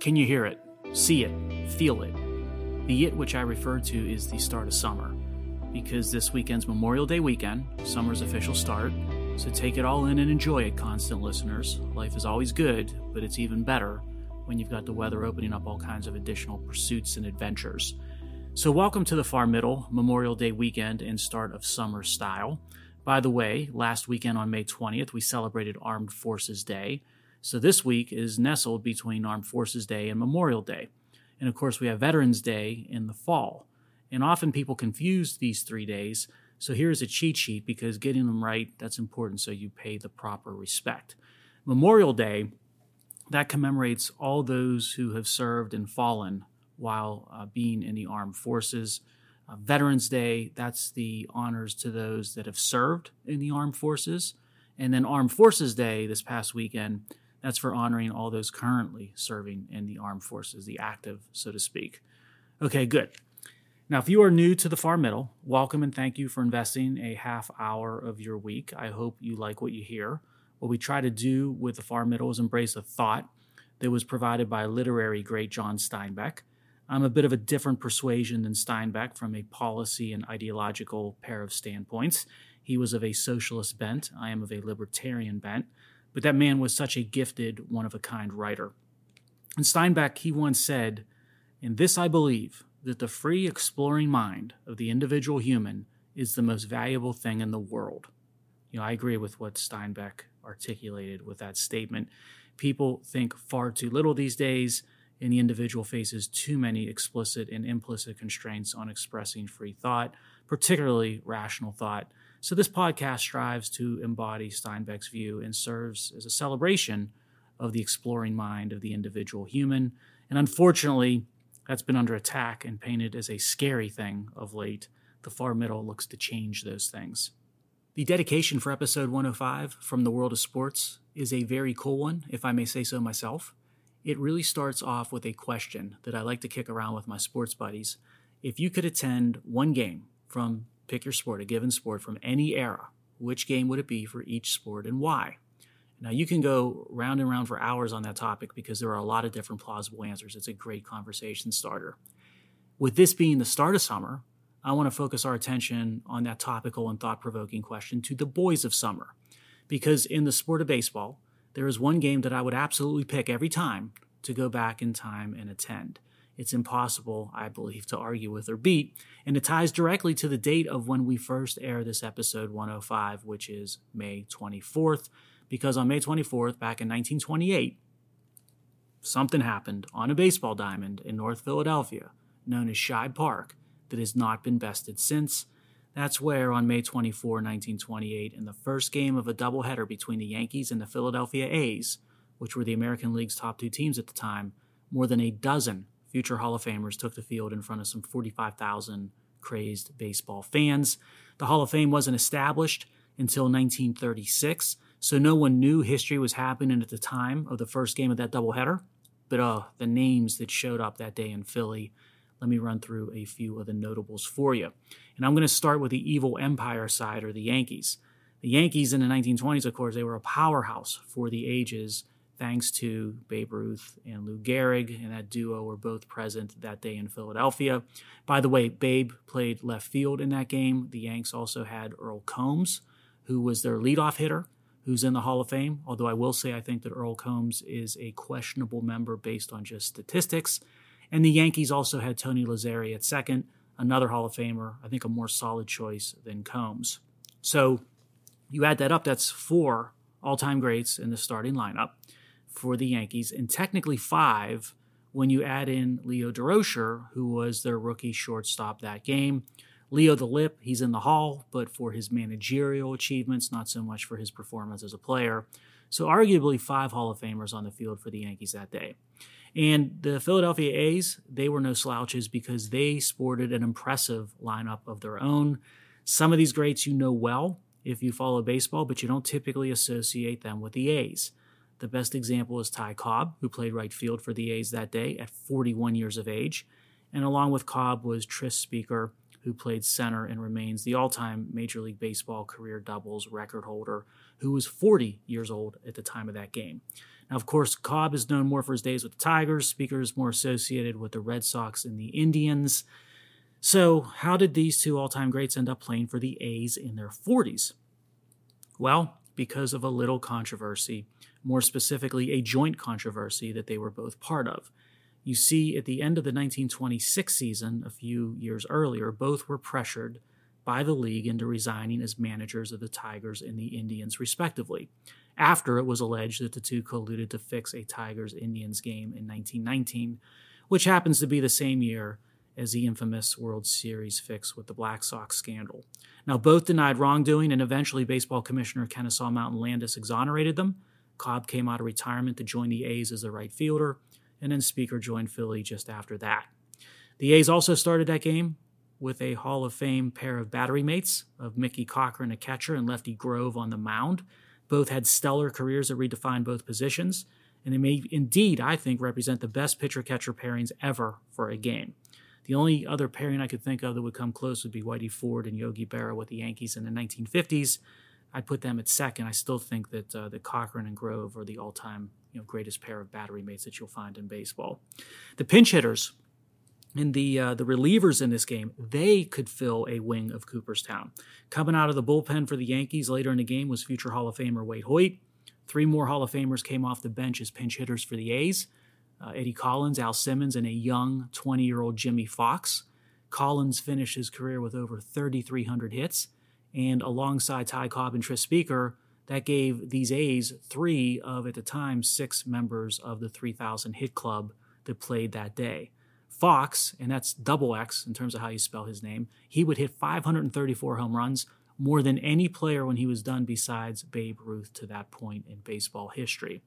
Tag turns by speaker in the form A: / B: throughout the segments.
A: Can you hear it? See it? Feel it? The it which I refer to is the start of summer, because this weekend's Memorial Day weekend, summer's official start. So take it all in and enjoy it, constant listeners. Life is always good, but it's even better when you've got the weather opening up all kinds of additional pursuits and adventures. So, welcome to the far middle, Memorial Day weekend and start of summer style. By the way, last weekend on May 20th, we celebrated Armed Forces Day. So this week is nestled between Armed Forces Day and Memorial Day. And of course, we have Veterans Day in the fall. And often people confuse these three days. So here's a cheat sheet because getting them right, that's important so you pay the proper respect. Memorial Day, that commemorates all those who have served and fallen while uh, being in the armed forces. Uh, Veterans Day, that's the honors to those that have served in the armed forces. And then Armed Forces Day this past weekend, that's for honoring all those currently serving in the armed forces, the active, so to speak. Okay, good. Now, if you are new to the far middle, welcome and thank you for investing a half hour of your week. I hope you like what you hear. What we try to do with the far middle is embrace a thought that was provided by literary great John Steinbeck. I'm a bit of a different persuasion than Steinbeck from a policy and ideological pair of standpoints. He was of a socialist bent, I am of a libertarian bent, but that man was such a gifted, one of a kind writer. And Steinbeck, he once said, In this I believe, that the free exploring mind of the individual human is the most valuable thing in the world. You know, I agree with what Steinbeck articulated with that statement. People think far too little these days and the individual faces too many explicit and implicit constraints on expressing free thought, particularly rational thought. So, this podcast strives to embody Steinbeck's view and serves as a celebration of the exploring mind of the individual human. And unfortunately, that's been under attack and painted as a scary thing of late. The far middle looks to change those things. The dedication for episode 105 from the world of sports is a very cool one, if I may say so myself. It really starts off with a question that I like to kick around with my sports buddies. If you could attend one game from pick your sport, a given sport from any era, which game would it be for each sport and why? Now, you can go round and round for hours on that topic because there are a lot of different plausible answers. It's a great conversation starter. With this being the start of summer, I want to focus our attention on that topical and thought provoking question to the boys of summer. Because in the sport of baseball, there is one game that I would absolutely pick every time to go back in time and attend. It's impossible, I believe, to argue with or beat, and it ties directly to the date of when we first air this episode 105, which is May 24th, because on May 24th, back in 1928, something happened on a baseball diamond in North Philadelphia, known as Shibe Park, that has not been bested since. That's where, on May 24, 1928, in the first game of a doubleheader between the Yankees and the Philadelphia A's, which were the American League's top two teams at the time, more than a dozen future Hall of Famers took the field in front of some 45,000 crazed baseball fans. The Hall of Fame wasn't established until 1936, so no one knew history was happening at the time of the first game of that doubleheader. But uh, the names that showed up that day in Philly let me run through a few of the notables for you. And I'm going to start with the evil empire side or the Yankees. The Yankees in the 1920s, of course, they were a powerhouse for the ages thanks to Babe Ruth and Lou Gehrig, and that duo were both present that day in Philadelphia. By the way, Babe played left field in that game. The Yanks also had Earl Combs, who was their leadoff hitter, who's in the Hall of Fame. Although I will say I think that Earl Combs is a questionable member based on just statistics. And the Yankees also had Tony Lazzeri at second, another Hall of Famer, I think a more solid choice than Combs. So you add that up, that's four all time greats in the starting lineup for the Yankees, and technically five when you add in Leo Durocher, who was their rookie shortstop that game. Leo the Lip, he's in the Hall, but for his managerial achievements, not so much for his performance as a player. So, arguably, five Hall of Famers on the field for the Yankees that day. And the Philadelphia A's, they were no slouches because they sported an impressive lineup of their own. Some of these greats you know well if you follow baseball, but you don't typically associate them with the A's. The best example is Ty Cobb, who played right field for the A's that day at 41 years of age. And along with Cobb was Tris Speaker, who played center and remains the all time Major League Baseball career doubles record holder, who was 40 years old at the time of that game. Now, of course, Cobb is known more for his days with the Tigers. Speaker is more associated with the Red Sox and the Indians. So, how did these two all time greats end up playing for the A's in their 40s? Well, because of a little controversy, more specifically, a joint controversy that they were both part of. You see, at the end of the 1926 season, a few years earlier, both were pressured by the league into resigning as managers of the Tigers and the Indians, respectively, after it was alleged that the two colluded to fix a Tigers Indians game in 1919, which happens to be the same year as the infamous World Series fix with the Black Sox scandal. Now, both denied wrongdoing, and eventually baseball commissioner Kennesaw Mountain Landis exonerated them. Cobb came out of retirement to join the A's as a right fielder, and then Speaker joined Philly just after that. The A's also started that game with a Hall of Fame pair of battery mates of Mickey Cochrane, a catcher, and Lefty Grove on the mound. Both had stellar careers that redefined both positions, and they may indeed, I think, represent the best pitcher catcher pairings ever for a game. The only other pairing I could think of that would come close would be Whitey Ford and Yogi Berra with the Yankees in the 1950s. I'd put them at second. I still think that uh, the Cochrane and Grove are the all-time you know, greatest pair of battery mates that you'll find in baseball. The pinch hitters and the uh, the relievers in this game, they could fill a wing of Cooperstown. Coming out of the bullpen for the Yankees later in the game was future Hall of Famer Waite Hoyt. Three more Hall of Famers came off the bench as pinch hitters for the A's. Uh, Eddie Collins, Al Simmons, and a young 20 year old Jimmie Foxx. Collins finished his career with over 3,300 hits, and alongside Ty Cobb and Tris Speaker, that gave these A's three of, at the time, six members of the 3,000 hit club that played that day. Foxx, and that's double X in terms of how you spell his name, he would hit 534 home runs, more than any player when he was done besides Babe Ruth to that point in baseball history.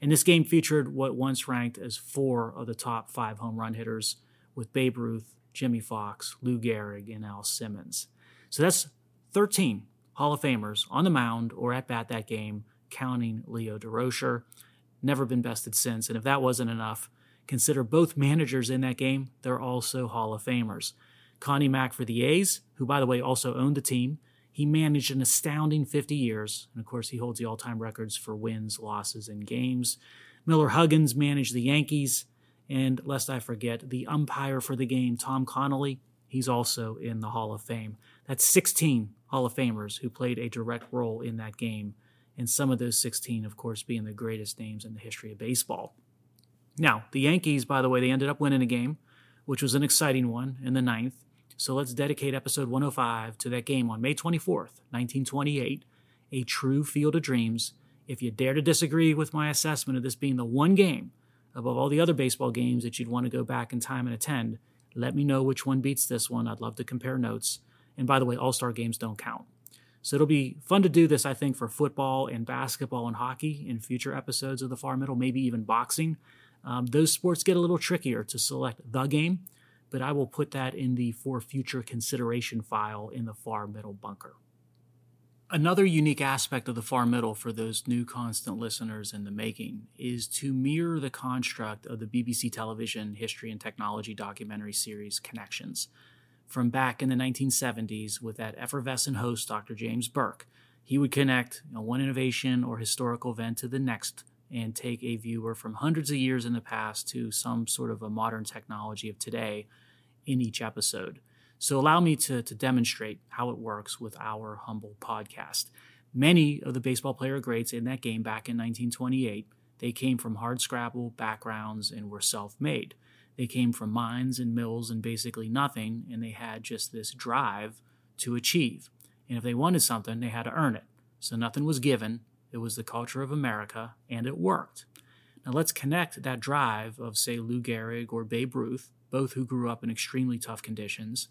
A: And this game featured what once ranked as four of the top five home run hitters with Babe Ruth, Jimmie Foxx, Lou Gehrig, and Al Simmons. So that's 13 Hall of Famers on the mound or at bat that game, counting Leo Durocher. Never been bested since. And if that wasn't enough, consider both managers in that game. They're also Hall of Famers. Connie Mack for the A's, who, by the way, also owned the team. He managed an astounding 50 years. And of course, he holds the all time records for wins, losses, and games. Miller Huggins managed the Yankees. And lest I forget, the umpire for the game, Tom Connolly, he's also in the Hall of Fame. That's 16 Hall of Famers who played a direct role in that game, and some of those 16, of course, being the greatest names in the history of baseball. Now, the Yankees, by the way, they ended up winning a game, which was an exciting one in the ninth. So let's dedicate episode 105 to that game on May 24th, 1928, a true field of dreams. If you dare to disagree with my assessment of this being the one game above all the other baseball games that you'd want to go back in time and attend, let me know which one beats this one. I'd love to compare notes. And by the way, all star games don't count. So it'll be fun to do this, I think, for football and basketball and hockey in future episodes of the Far Middle, maybe even boxing. Um, those sports get a little trickier to select the game, but I will put that in the for future consideration file in the Far Middle bunker. Another unique aspect of the far middle for those new constant listeners in the making is to mirror the construct of the BBC television history and technology documentary series Connections from back in the 1970s with that effervescent host, Dr. James Burke. He would connect you know, one innovation or historical event to the next and take a viewer from hundreds of years in the past to some sort of a modern technology of today in each episode. So, allow me to, to demonstrate how it works with our humble podcast. Many of the baseball player greats in that game back in 1928, they came from hard scrabble backgrounds and were self made. They came from mines and mills and basically nothing, and they had just this drive to achieve. And if they wanted something, they had to earn it. So nothing was given. It was the culture of America, and it worked. Now let's connect that drive of, say, Lou Gehrig or Babe Ruth, both who grew up in extremely tough conditions,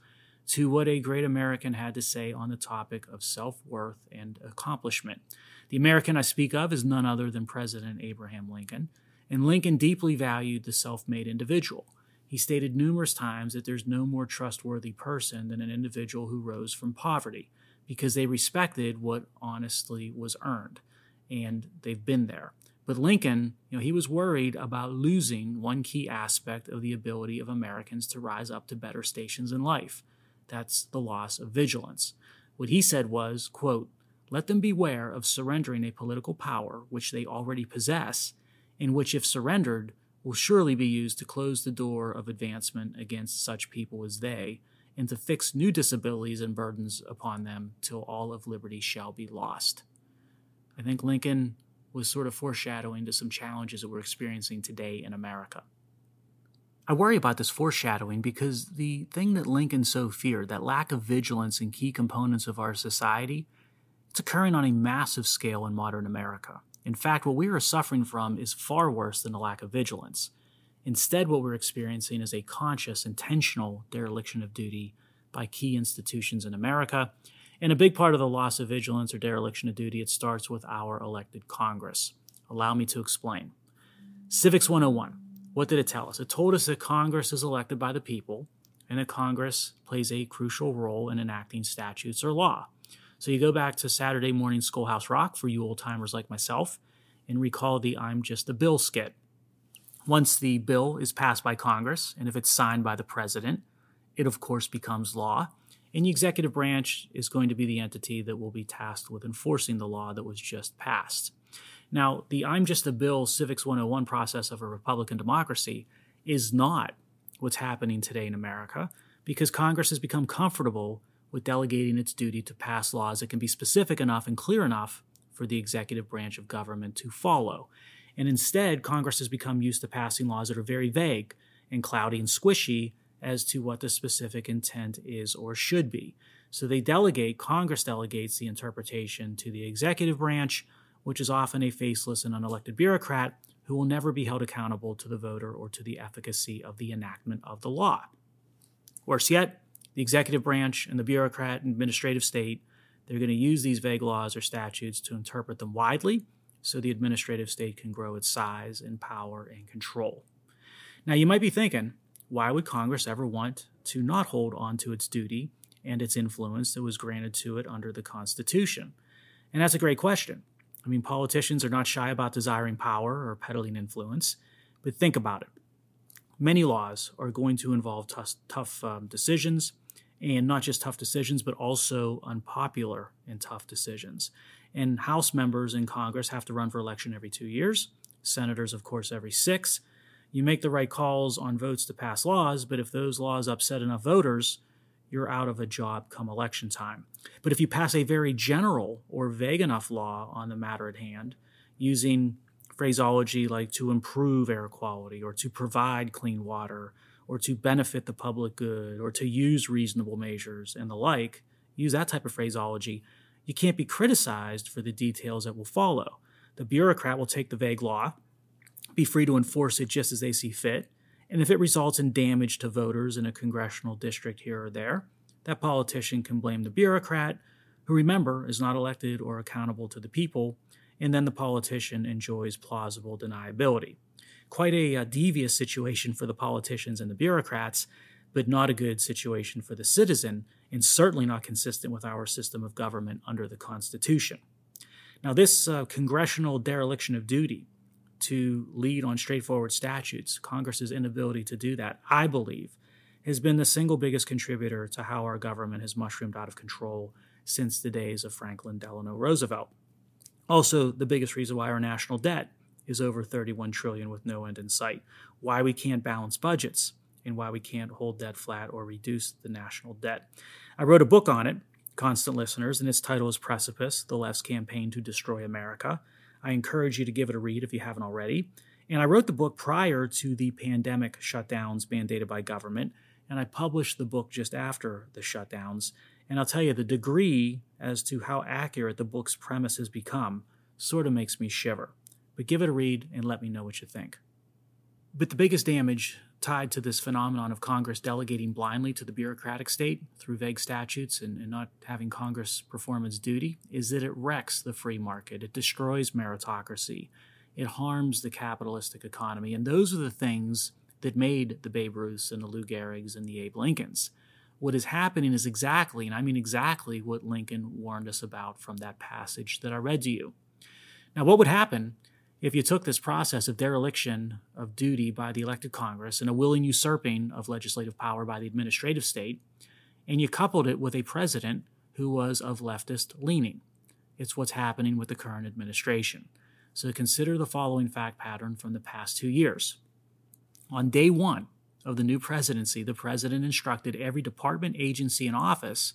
A: to what a great American had to say on the topic of self worth and accomplishment. The American I speak of is none other than President Abraham Lincoln, and Lincoln deeply valued the self made individual. He stated numerous times that there's no more trustworthy person than an individual who rose from poverty because they respected what honestly was earned and they've been there. But Lincoln, you know, he was worried about losing one key aspect of the ability of Americans to rise up to better stations in life. That's the loss of vigilance. What he said was, quote, let them beware of surrendering a political power which they already possess and which, if surrendered, will surely be used to close the door of advancement against such people as they, and to fix new disabilities and burdens upon them till all of liberty shall be lost. I think Lincoln was sort of foreshadowing to some challenges that we're experiencing today in America. I worry about this foreshadowing because the thing that Lincoln so feared, that lack of vigilance in key components of our society, it's occurring on a massive scale in modern America. In fact, what we are suffering from is far worse than a lack of vigilance. Instead, what we're experiencing is a conscious, intentional dereliction of duty by key institutions in America. And a big part of the loss of vigilance or dereliction of duty, it starts with our elected Congress. Allow me to explain. Civics 101. What did it tell us? It told us that Congress is elected by the people and that Congress plays a crucial role in enacting statutes or law. So you go back to Saturday morning Schoolhouse Rock for you old timers like myself and recall the I'm Just a Bill skit. Once the bill is passed by Congress and if it's signed by the president, it of course becomes law. And the executive branch is going to be the entity that will be tasked with enforcing the law that was just passed. Now, the I'm Just a Bill Civics 101 process of a Republican democracy is not what's happening today in America because Congress has become comfortable with delegating its duty to pass laws that can be specific enough and clear enough for the executive branch of government to follow. And instead, Congress has become used to passing laws that are very vague and cloudy and squishy as to what the specific intent is or should be. So they delegate, Congress delegates the interpretation to the executive branch, which is often a faceless and unelected bureaucrat who will never be held accountable to the voter or to the efficacy of the enactment of the law. Worse yet, the executive branch and the bureaucrat and administrative state, they're going to use these vague laws or statutes to interpret them widely so the administrative state can grow its size and power and control. Now, you might be thinking, why would Congress ever want to not hold on to its duty and its influence that was granted to it under the Constitution? And that's a great question. I mean, politicians are not shy about desiring power or peddling influence, but think about it. Many laws are going to involve tough, um, decisions, and not just tough decisions, but also unpopular and tough decisions. And House members in Congress have to run for election every two years, senators, of course, every six. You make the right calls on votes to pass laws, but if those laws upset enough voters, you're out of a job come election time. But if you pass a very general or vague enough law on the matter at hand, using phraseology like to improve air quality or to provide clean water or to benefit the public good or to use reasonable measures and the like, use that type of phraseology, you can't be criticized for the details that will follow. The bureaucrat will take the vague law, be free to enforce it just as they see fit, and if it results in damage to voters in a congressional district here or there, that politician can blame the bureaucrat, who remember is not elected or accountable to the people, and then the politician enjoys plausible deniability quite a, a uh, devious situation for the politicians and the bureaucrats, but not a good situation for the citizen, and certainly not consistent with our system of government under the Constitution. Now, this uh, congressional dereliction of duty to lead on straightforward statutes, Congress's inability to do that, I believe, has been the single biggest contributor to how our government has mushroomed out of control since the days of Franklin Delano Roosevelt. Also, the biggest reason why our national debt is over 31 trillion with no end in sight. Why we can't balance budgets and why we can't hold debt flat or reduce the national debt. I wrote a book on it, constant listeners, and its title is Precipice: The Left's Campaign to Destroy America. I encourage you to give it a read if you haven't already. And I wrote the book prior to the pandemic shutdowns mandated by government, and I published the book just after the shutdowns. And I'll tell you, the degree as to how accurate the book's premise has become sort of makes me shiver but give it a read and let me know what you think. But the biggest damage tied to this phenomenon of Congress delegating blindly to the bureaucratic state through vague statutes and, and, not having Congress perform its duty is that it wrecks the free market, it destroys meritocracy, it harms the capitalistic economy. And those are the things that made the Babe Ruths and the Lou Gehrig's and the Abe Lincolns. What is happening is exactly, and I mean exactly, what Lincoln warned us about from that passage that I read to you. Now, what would happen if you took this process of dereliction of duty by the elected Congress and a willing usurping of legislative power by the administrative state, and you coupled it with a president who was of leftist leaning. It's what's happening with the current administration. So consider the following fact pattern from the past two years. On day one of the new presidency, the president instructed every department, agency, and office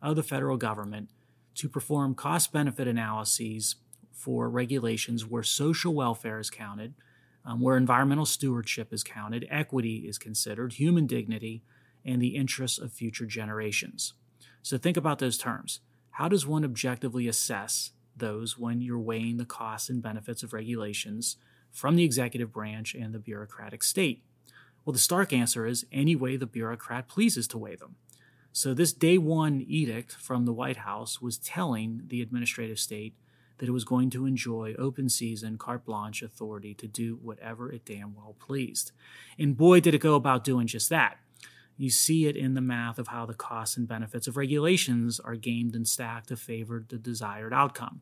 A: of the federal government to perform cost benefit analyses for regulations where social welfare is counted, um, where environmental stewardship is counted, equity is considered, human dignity, and the interests of future generations. So think about those terms. How does one objectively assess those when you're weighing the costs and benefits of regulations from the executive branch and the bureaucratic state? Well, the stark answer is any way the bureaucrat pleases to weigh them. So, this day one edict from the White House was telling the administrative state that it was going to enjoy open season, carte blanche authority to do whatever it damn well pleased. And boy, did it go about doing just that. You see it in the math of how the costs and benefits of regulations are gamed and stacked to favor the desired outcome.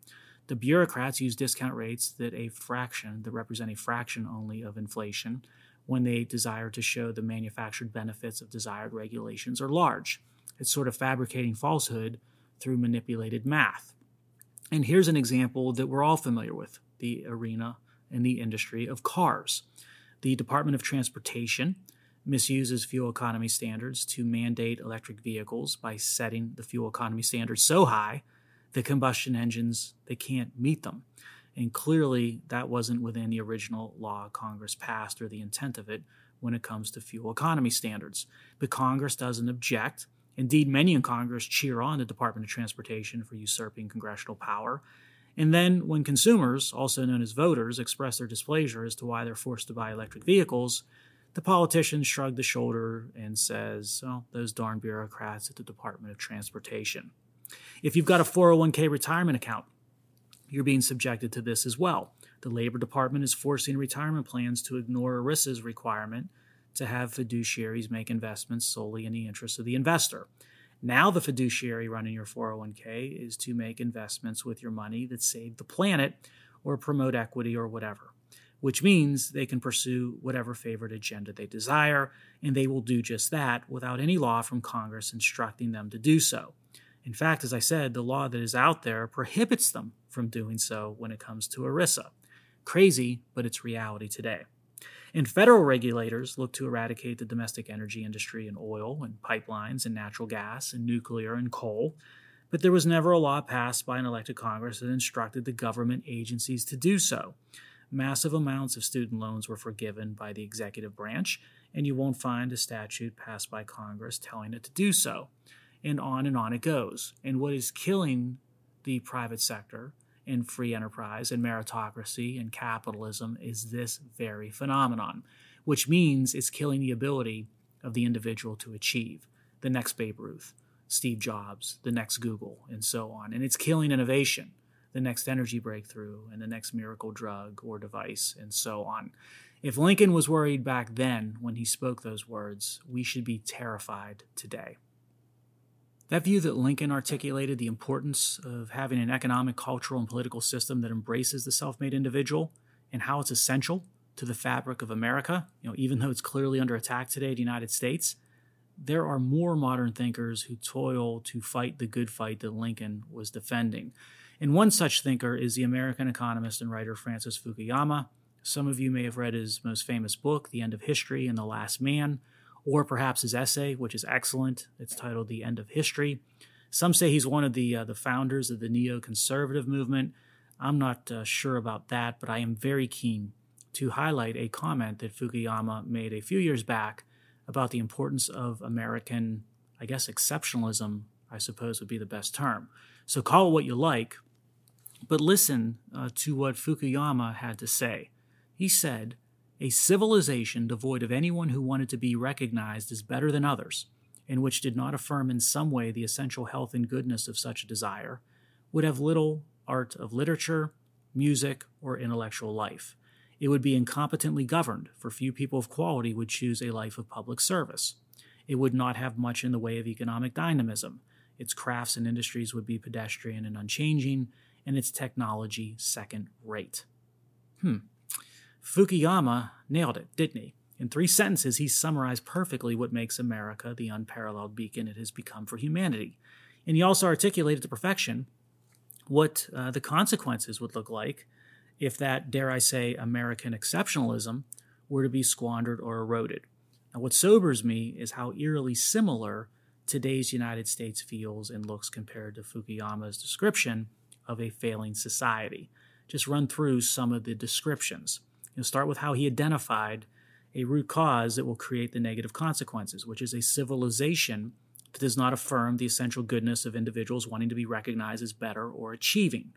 A: The bureaucrats use discount rates that a fraction, that represent a fraction only of inflation, when they desire to show the manufactured benefits of desired regulations are large. It's sort of fabricating falsehood through manipulated math. And here's an example that we're all familiar with the arena and the industry of cars. The Department of Transportation misuses fuel economy standards to mandate electric vehicles by setting the fuel economy standards so high that combustion engines they can't meet them. And clearly that wasn't within the original law Congress passed or the intent of it when it comes to fuel economy standards. But Congress doesn't object Indeed, many in Congress cheer on the Department of Transportation for usurping congressional power. And then, when consumers, also known as voters, express their displeasure as to why they're forced to buy electric vehicles, the politicians shrug the shoulder and says, "Oh, those darn bureaucrats at the Department of Transportation." If you've got a 401k retirement account, you're being subjected to this as well. The Labor Department is forcing retirement plans to ignore ERISA's requirement to have fiduciaries make investments solely in the interest of the investor. Now, the fiduciary running your 401k is to make investments with your money that save the planet or promote equity or whatever, which means they can pursue whatever favorite agenda they desire, and they will do just that without any law from Congress instructing them to do so. In fact, as I said, the law that is out there prohibits them from doing so when it comes to ERISA. Crazy, but it's reality today. And federal regulators look to eradicate the domestic energy industry and oil and pipelines and natural gas and nuclear and coal. But there was never a law passed by an elected Congress that instructed the government agencies to do so. Massive amounts of student loans were forgiven by the executive branch, and you won't find a statute passed by Congress telling it to do so. And on and on it goes. And what is killing the private sector in free enterprise and meritocracy and capitalism is this very phenomenon, which means it's killing the ability of the individual to achieve the next Babe Ruth, Steve Jobs, the next Google, and so on. And it's killing innovation, the next energy breakthrough, and the next miracle drug or device, and so on. If Lincoln was worried back then when he spoke those words, we should be terrified today. That view that Lincoln articulated the importance of having an economic, cultural, and political system that embraces the self made individual and how it's essential to the fabric of America, you know, even though it's clearly under attack today in the United States, there are more modern thinkers who toil to fight the good fight that Lincoln was defending. And one such thinker is the American economist and writer Francis Fukuyama. Some of you may have read his most famous book, The End of History and the Last Man, or perhaps his essay, which is excellent. It's titled The End of History. Some say he's one of the, uh, the founders of the neoconservative movement. I'm not uh, sure about that, but I am very keen to highlight a comment that Fukuyama made a few years back about the importance of American, I guess, exceptionalism, I suppose would be the best term. So call it what you like, but listen uh, to what Fukuyama had to say. He said, a civilization devoid of anyone who wanted to be recognized as better than others, and which did not affirm in some way the essential health and goodness of such a desire, would have little art of literature, music, or intellectual life. It would be incompetently governed, for few people of quality would choose a life of public service. It would not have much in the way of economic dynamism. Its crafts and industries would be pedestrian and unchanging, and its technology second rate. Hmm. Fukuyama nailed it, didn't he? In three sentences, he summarized perfectly what makes America the unparalleled beacon it has become for humanity. And he also articulated to perfection what uh, the consequences would look like if that, dare I say, American exceptionalism were to be squandered or eroded. Now, what sobers me is how eerily similar today's United States feels and looks compared to Fukuyama's description of a failing society. Just run through some of the descriptions. You'll start with how he identified a root cause that will create the negative consequences, which is a civilization that does not affirm the essential goodness of individuals wanting to be recognized as better or achieving.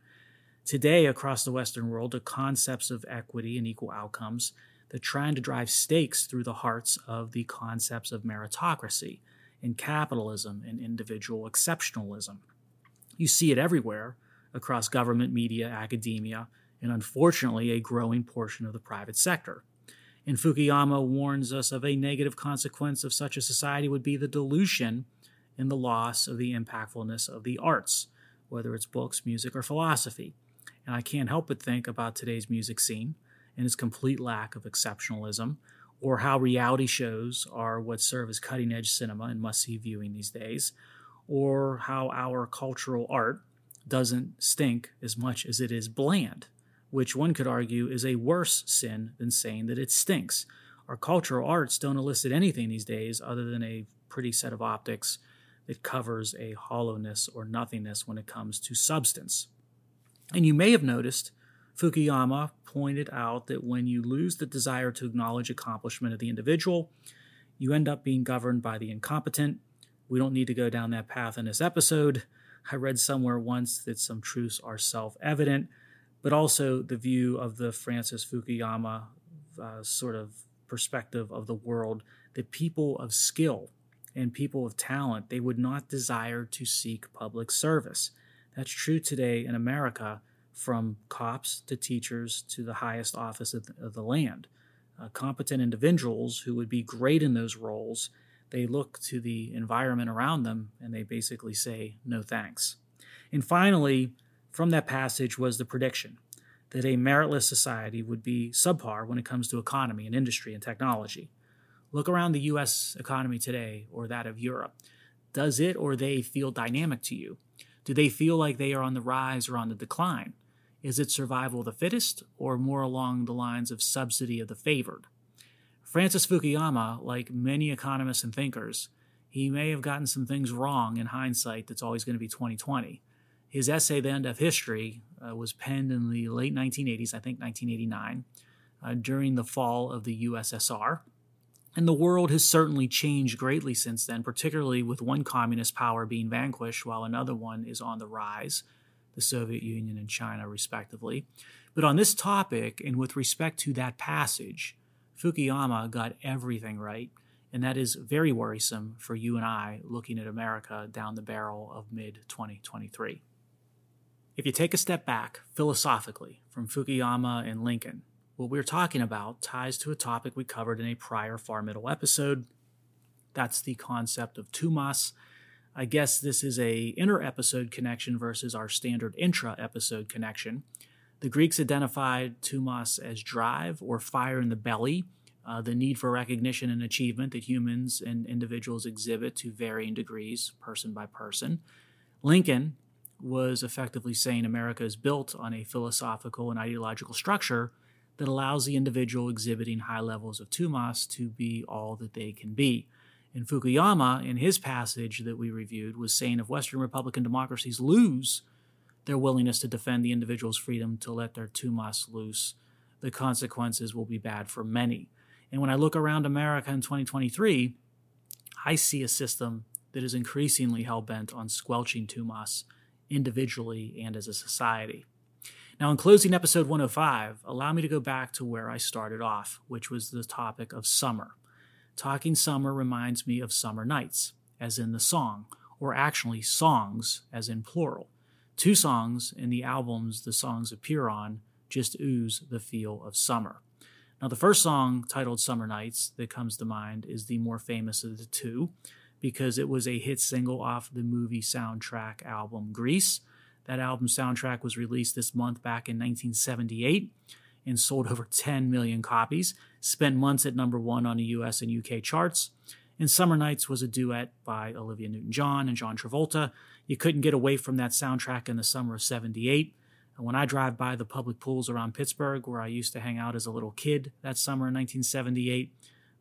A: Today, across the Western world, the concepts of equity and equal outcomes they're trying to drive stakes through the hearts of the concepts of meritocracy and capitalism and individual exceptionalism. You see it everywhere across government, media, academia, and unfortunately, a growing portion of the private sector. And Fukuyama warns us of a negative consequence of such a society would be the dilution and the loss of the impactfulness of the arts, whether it's books, music, or philosophy. And I can't help but think about today's music scene and its complete lack of exceptionalism, or how reality shows are what serve as cutting edge cinema and must see viewing these days, or how our cultural art doesn't stink as much as it is bland, which one could argue is a worse sin than saying that it stinks. Our cultural arts don't elicit anything these days other than a pretty set of optics that covers a hollowness or nothingness when it comes to substance. And you may have noticed Fukuyama pointed out that when you lose the desire to acknowledge accomplishment of the individual, you end up being governed by the incompetent. We don't need to go down that path in this episode. I read somewhere once that some truths are self evident, but also the view of the Francis Fukuyama uh, sort of perspective of the world that people of skill and people of talent they would not desire to seek public service. That's true today in America from cops to teachers to the highest office of the, of the land. Uh, competent individuals who would be great in those roles, they look to the environment around them and they basically say, no thanks. And finally, from that passage was the prediction that a meritless society would be subpar when it comes to economy and industry and technology. Look around the US economy today or that of Europe. Does it or they feel dynamic to you? Do they feel like they are on the rise or on the decline? Is it survival of the fittest, or more along the lines of subsidy of the favored? Francis Fukuyama, like many economists and thinkers, he may have gotten some things wrong in hindsight that's always going to be 2020. His essay, The End of History, uh, was penned in the late 1980s, I think 1989, uh, during the fall of the USSR. And the world has certainly changed greatly since then, particularly with one communist power being vanquished while another one is on the rise the Soviet Union and China, respectively. But on this topic, and with respect to that passage, Fukuyama got everything right, and that is very worrisome for you and I looking at America down the barrel of mid 2023. If you take a step back philosophically from Fukuyama and Lincoln, what we're talking about ties to a topic we covered in a prior Far Middle episode. That's the concept of Thumos I guess this is a inter episode connection versus our standard intra episode connection. The Greeks identified thumos as drive or fire in the belly, uh, the need for recognition and achievement that humans and individuals exhibit to varying degrees, person by person. Lincoln was effectively saying America is built on a philosophical and ideological structure that allows the individual exhibiting high levels of thumos to be all that they can be. And Fukuyama, in his passage that we reviewed, was saying if Western Republican democracies lose their willingness to defend the individual's freedom to let their thumos loose, the consequences will be bad for many. And when I look around America in 2023, I see a system that is increasingly hell bent on squelching thumos individually and as a society. Now, in closing episode 105, allow me to go back to where I started off, which was the topic of summer. Talking Summer reminds me of Summer Nights, as in the song, or actually songs, as in plural. Two songs in the albums the songs appear on just ooze the feel of summer. Now, the first song, titled Summer Nights, that comes to mind is the more famous of the two because it was a hit single off the movie soundtrack album Grease. That album soundtrack was released this month back in 1978 and sold over 10 million copies, spent months at number one on the US and UK charts. And Summer Nights was a duet by Olivia Newton John and John Travolta. You couldn't get away from that soundtrack in the summer of 78. And when I drive by the public pools around Pittsburgh, where I used to hang out as a little kid that summer in 1978,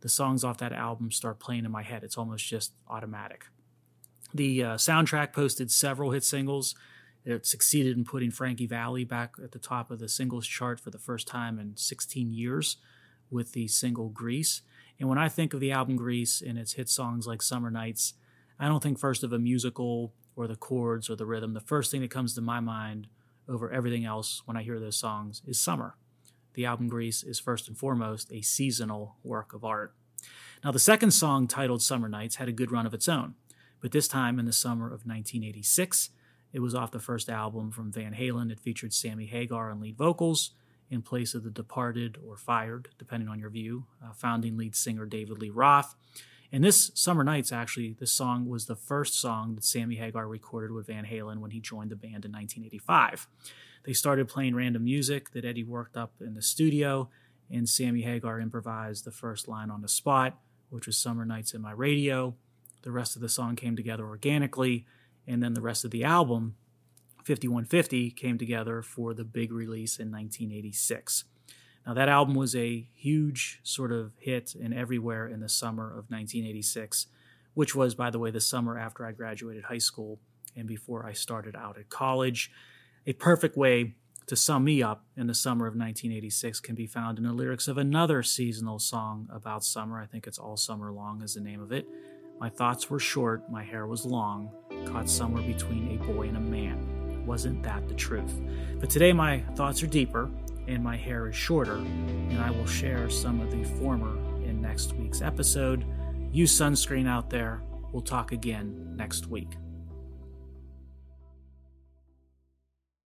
A: the songs off that album start playing in my head. It's almost just automatic. The uh, soundtrack posted several hit singles. It succeeded in putting Frankie Valli back at the top of the singles chart for the first time in 16 years with the single Grease. And when I think of the album Grease and its hit songs like Summer Nights, I don't think first of a musical or the chords or the rhythm. The first thing that comes to my mind over everything else when I hear those songs is summer. The album Grease is first and foremost a seasonal work of art. Now, the second song, titled Summer Nights, had a good run of its own, but this time in the summer of 1986, it was off the first album from Van Halen. It featured Sammy Hagar on lead vocals in place of the departed or fired, depending on your view, uh, founding lead singer David Lee Roth. And this Summer Nights, actually, this song was the first song that Sammy Hagar recorded with Van Halen when he joined the band in 1985. They started playing random music that Eddie worked up in the studio, and Sammy Hagar improvised the first line on the spot, which was Summer Nights in My Radio. The rest of the song came together organically, and then the rest of the album, 5150, came together for the big release in 1986. Now, that album was a huge sort of hit and everywhere in the summer of 1986, which was, by the way, the summer after I graduated high school and before I started out at college. A perfect way to sum me up in the summer of 1986 can be found in the lyrics of another seasonal song about summer. I think it's All Summer Long, is the name of it. My thoughts were short, my hair was long, caught somewhere between a boy and a man. Wasn't that the truth? But today my thoughts are deeper and my hair is shorter, and I will share some of the former in next week's episode. Use sunscreen out there. We'll talk again next week.